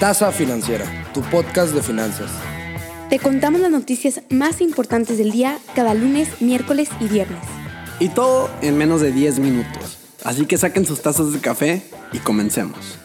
Tasa Financiera, tu podcast de finanzas. Te contamos las noticias más importantes del día cada lunes, miércoles y viernes. Y todo en menos de 10 minutos. Así que saquen sus tazas de café y comencemos.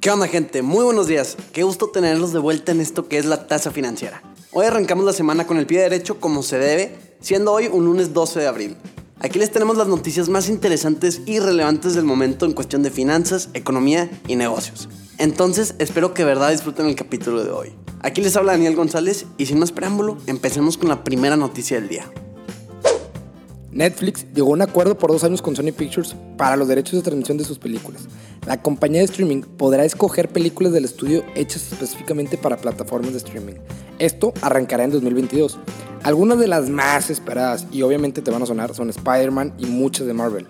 ¿Qué onda gente? Muy buenos días. Qué gusto tenerlos de vuelta en esto que es la tasa financiera. Hoy arrancamos la semana con el pie derecho como se debe, siendo hoy un lunes 12 de abril. Aquí les tenemos las noticias más interesantes y relevantes del momento en cuestión de finanzas, economía y negocios. Entonces, espero que de verdad disfruten el capítulo de hoy. Aquí les habla Daniel González y sin más preámbulo, empecemos con la primera noticia del día. Netflix llegó a un acuerdo por dos años con Sony Pictures para los derechos de transmisión de sus películas. La compañía de streaming podrá escoger películas del estudio hechas específicamente para plataformas de streaming. Esto arrancará en 2022. Algunas de las más esperadas y obviamente te van a sonar son Spider-Man y muchas de Marvel.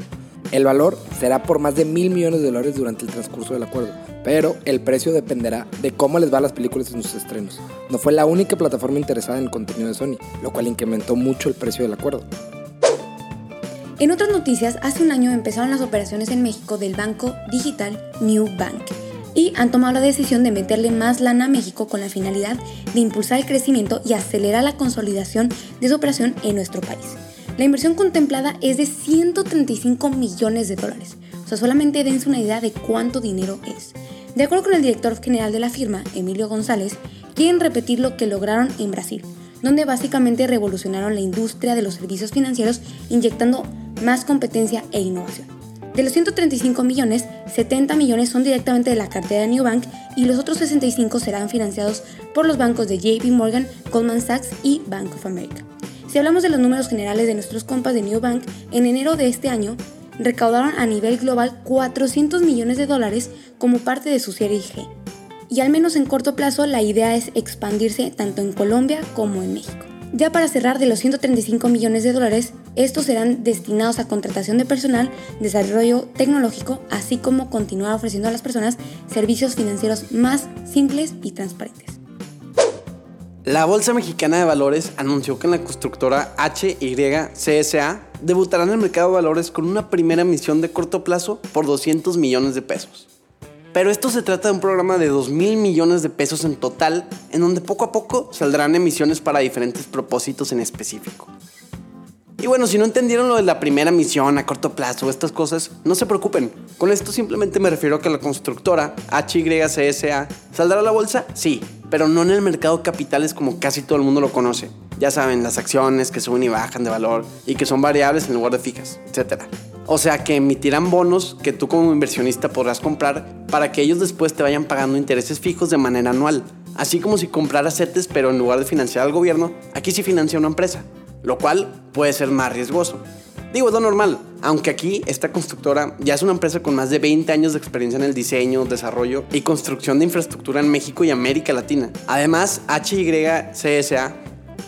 El valor será por más de mil millones de dólares durante el transcurso del acuerdo, pero el precio dependerá de cómo les va las películas en sus estrenos. No fue la única plataforma interesada en el contenido de Sony, lo cual incrementó mucho el precio del acuerdo. En otras noticias, hace un año empezaron las operaciones en México del banco digital New Bank y han tomado la decisión de meterle más lana a México con la finalidad de impulsar el crecimiento y acelerar la consolidación de su operación en nuestro país. La inversión contemplada es de 135 millones de dólares. O sea, solamente dense una idea de cuánto dinero es. De acuerdo con el director general de la firma, Emilio González, quieren repetir lo que lograron en Brasil, donde básicamente revolucionaron la industria de los servicios financieros inyectando más competencia e innovación. De los 135 millones, 70 millones son directamente de la cartera de New Bank y los otros 65 serán financiados por los bancos de JP Morgan, Goldman Sachs y Bank of America. Si hablamos de los números generales de nuestros compas de New Bank, en enero de este año recaudaron a nivel global 400 millones de dólares como parte de su serie G. Y al menos en corto plazo la idea es expandirse tanto en Colombia como en México. Ya para cerrar, de los 135 millones de dólares, estos serán destinados a contratación de personal, desarrollo tecnológico, así como continuar ofreciendo a las personas servicios financieros más simples y transparentes. La Bolsa Mexicana de Valores anunció que la constructora HYCSA debutará en el mercado de valores con una primera emisión de corto plazo por 200 millones de pesos. Pero esto se trata de un programa de 2 mil millones de pesos en total, en donde poco a poco saldrán emisiones para diferentes propósitos en específico. Y bueno, si no entendieron lo de la primera misión a corto plazo, estas cosas, no se preocupen. Con esto simplemente me refiero a que la constructora HYCSA saldrá a la bolsa, sí, pero no en el mercado capitales como casi todo el mundo lo conoce. Ya saben, las acciones que suben y bajan de valor y que son variables en lugar de fijas, etc. O sea que emitirán bonos que tú como inversionista podrás comprar para que ellos después te vayan pagando intereses fijos de manera anual. Así como si compraras CETES pero en lugar de financiar al gobierno, aquí sí financia una empresa, lo cual puede ser más riesgoso. Digo, es lo normal, aunque aquí esta constructora ya es una empresa con más de 20 años de experiencia en el diseño, desarrollo y construcción de infraestructura en México y América Latina. Además, HYCSA,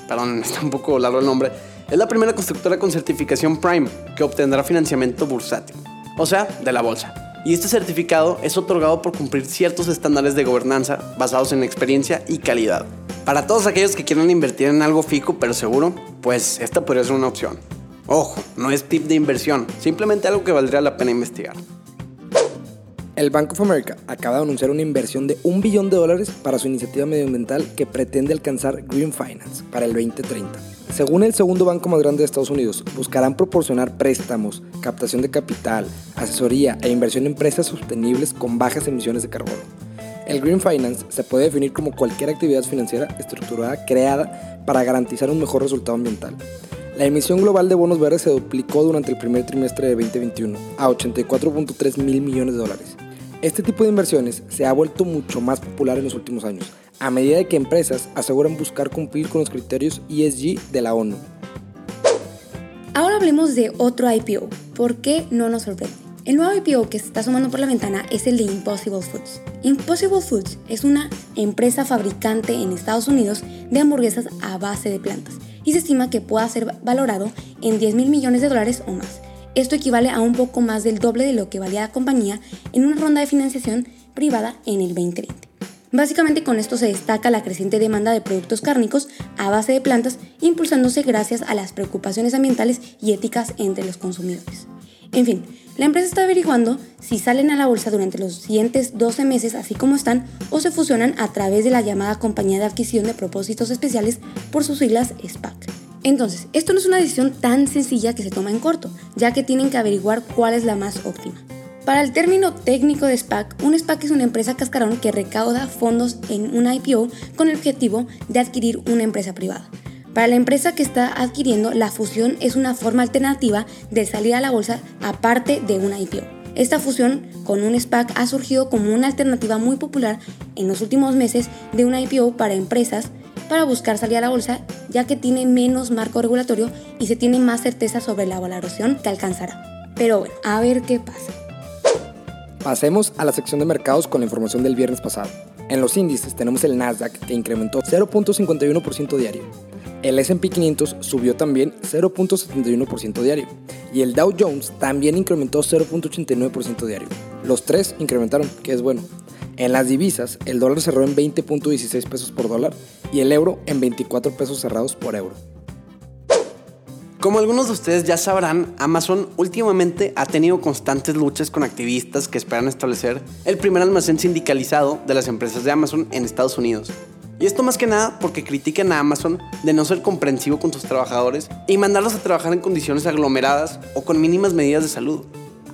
perdón, está un poco largo el nombre, es la primera constructora con certificación Prime que obtendrá financiamiento bursátil, o sea, de la bolsa. Y este certificado es otorgado por cumplir ciertos estándares de gobernanza basados en experiencia y calidad. Para todos aquellos que quieran invertir en algo fijo pero seguro, pues esta podría ser una opción. Ojo, no es tip de inversión, simplemente algo que valdría la pena investigar. El Bank of America acaba de anunciar una inversión de un billón de dólares para su iniciativa medioambiental que pretende alcanzar Green Finance para el 2030. Según el segundo banco más grande de Estados Unidos, buscarán proporcionar préstamos, captación de capital, asesoría e inversión en empresas sostenibles con bajas emisiones de carbono. El Green Finance se puede definir como cualquier actividad financiera estructurada creada para garantizar un mejor resultado ambiental. La emisión global de bonos verdes se duplicó durante el primer trimestre de 2021 a 84.3 mil millones de dólares este tipo de inversiones se ha vuelto mucho más popular en los últimos años, a medida de que empresas aseguran buscar cumplir con los criterios ESG de la ONU. Ahora hablemos de otro IPO. ¿Por qué no nos sorprende? El nuevo IPO que se está sumando por la ventana es el de Impossible Foods. Impossible Foods es una empresa fabricante en Estados Unidos de hamburguesas a base de plantas y se estima que pueda ser valorado en 10 mil millones de dólares o más. Esto equivale a un poco más del doble de lo que valía la compañía en una ronda de financiación privada en el 2020. Básicamente con esto se destaca la creciente demanda de productos cárnicos a base de plantas, impulsándose gracias a las preocupaciones ambientales y éticas entre los consumidores. En fin, La empresa está averiguando si salen a la bolsa durante los siguientes 12 meses así como están o se fusionan a través de la llamada compañía de adquisición de propósitos especiales por sus siglas SPAC. Entonces, esto no es una decisión tan sencilla que se toma en corto, ya que tienen que averiguar cuál es la más óptima. Para el término técnico de SPAC, un SPAC es una empresa cascarón que recauda fondos en un IPO con el objetivo de adquirir una empresa privada. Para la empresa que está adquiriendo, la fusión es una forma alternativa de salir a la bolsa aparte de una IPO. Esta fusión con un SPAC ha surgido como una alternativa muy popular en los últimos meses de una IPO para empresas para buscar salir a la bolsa, ya que tiene menos marco regulatorio y se tiene más certeza sobre la valoración que alcanzará. Pero bueno, a ver qué pasa. Pasemos a la sección de mercados con la información del viernes pasado. En los índices tenemos el Nasdaq que incrementó 0.51% diario, el SP 500 subió también 0.71% diario y el Dow Jones también incrementó 0.89% diario. Los tres incrementaron, que es bueno. En las divisas, el dólar cerró en 20.16 pesos por dólar y el euro en 24 pesos cerrados por euro. Como algunos de ustedes ya sabrán, Amazon últimamente ha tenido constantes luchas con activistas que esperan establecer el primer almacén sindicalizado de las empresas de Amazon en Estados Unidos. Y esto más que nada porque critican a Amazon de no ser comprensivo con sus trabajadores y mandarlos a trabajar en condiciones aglomeradas o con mínimas medidas de salud.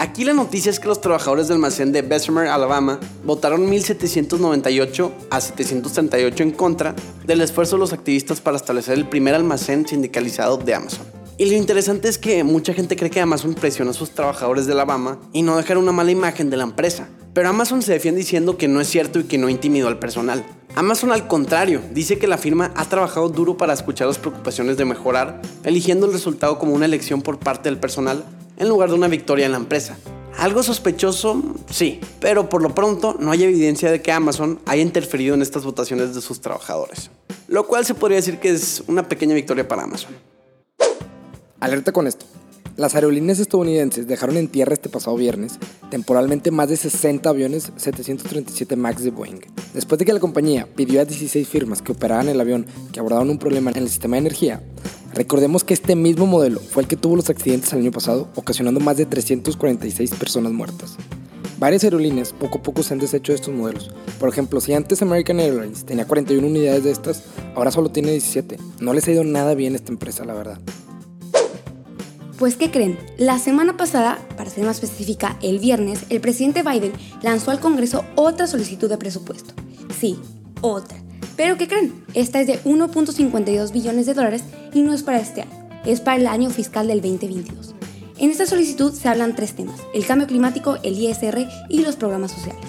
Aquí la noticia es que los trabajadores del almacén de Bessemer, Alabama, votaron 1798 a 738 en contra del esfuerzo de los activistas para establecer el primer almacén sindicalizado de Amazon. Y lo interesante es que mucha gente cree que Amazon presiona a sus trabajadores de Alabama y no dejar una mala imagen de la empresa. Pero Amazon se defiende diciendo que no es cierto y que no intimidó al personal. Amazon al contrario, dice que la firma ha trabajado duro para escuchar las preocupaciones de mejorar, eligiendo el resultado como una elección por parte del personal en lugar de una victoria en la empresa. Algo sospechoso, sí, pero por lo pronto no hay evidencia de que Amazon haya interferido en estas votaciones de sus trabajadores, lo cual se podría decir que es una pequeña victoria para Amazon. Alerta con esto. Las aerolíneas estadounidenses dejaron en tierra este pasado viernes temporalmente más de 60 aviones 737 MAX de Boeing. Después de que la compañía pidió a 16 firmas que operaban el avión que abordaban un problema en el sistema de energía, recordemos que este mismo modelo fue el que tuvo los accidentes el año pasado, ocasionando más de 346 personas muertas. Varias aerolíneas poco a poco se han deshecho de estos modelos. Por ejemplo, si antes American Airlines tenía 41 unidades de estas, ahora solo tiene 17. No les ha ido nada bien a esta empresa, la verdad. Pues, ¿qué creen? La semana pasada, para ser más específica, el viernes, el presidente Biden lanzó al Congreso otra solicitud de presupuesto. Sí, otra. Pero, ¿qué creen? Esta es de 1.52 billones de dólares y no es para este año, es para el año fiscal del 2022. En esta solicitud se hablan tres temas, el cambio climático, el ISR y los programas sociales.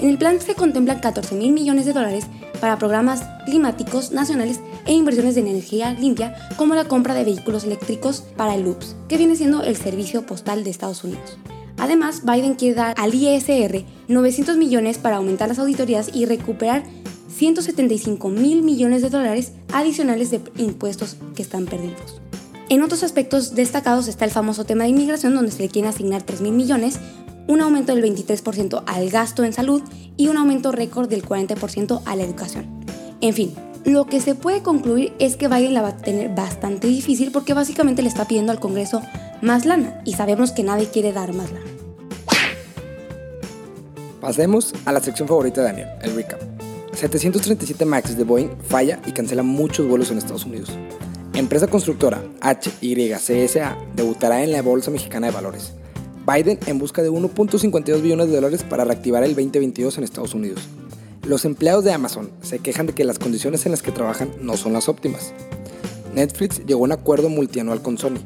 En el plan se contemplan 14 mil millones de dólares para programas climáticos nacionales e inversiones de energía limpia como la compra de vehículos eléctricos para el LUPS, que viene siendo el servicio postal de Estados Unidos. Además, Biden quiere dar al ISR 900 millones para aumentar las auditorías y recuperar 175 mil millones de dólares adicionales de impuestos que están perdidos. En otros aspectos destacados está el famoso tema de inmigración, donde se le quieren asignar 3 mil millones, un aumento del 23% al gasto en salud y un aumento récord del 40% a la educación. En fin, lo que se puede concluir es que Biden la va a tener bastante difícil porque básicamente le está pidiendo al Congreso más lana y sabemos que nadie quiere dar más lana. Pasemos a la sección favorita de Daniel, el recap. 737 MAX de Boeing falla y cancela muchos vuelos en Estados Unidos. Empresa constructora HYCSA debutará en la Bolsa Mexicana de Valores. Biden en busca de 1.52 billones de dólares para reactivar el 2022 en Estados Unidos. Los empleados de Amazon se quejan de que las condiciones en las que trabajan no son las óptimas. Netflix llegó a un acuerdo multianual con Sony.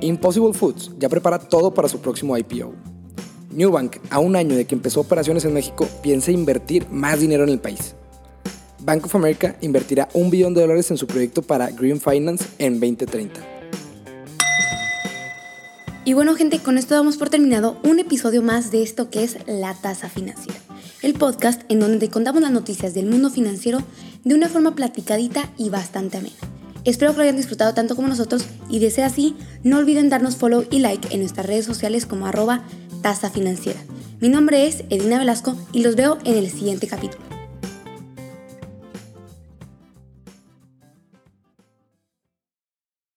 Impossible Foods ya prepara todo para su próximo IPO. Newbank, a un año de que empezó operaciones en México, piensa invertir más dinero en el país. Bank of America invertirá un billón de dólares en su proyecto para Green Finance en 2030. Y bueno gente, con esto damos por terminado un episodio más de esto que es La Tasa Financiera el podcast en donde te contamos las noticias del mundo financiero de una forma platicadita y bastante amena. Espero que lo hayan disfrutado tanto como nosotros y de ser así, no olviden darnos follow y like en nuestras redes sociales como arroba tasa financiera. Mi nombre es Edina Velasco y los veo en el siguiente capítulo.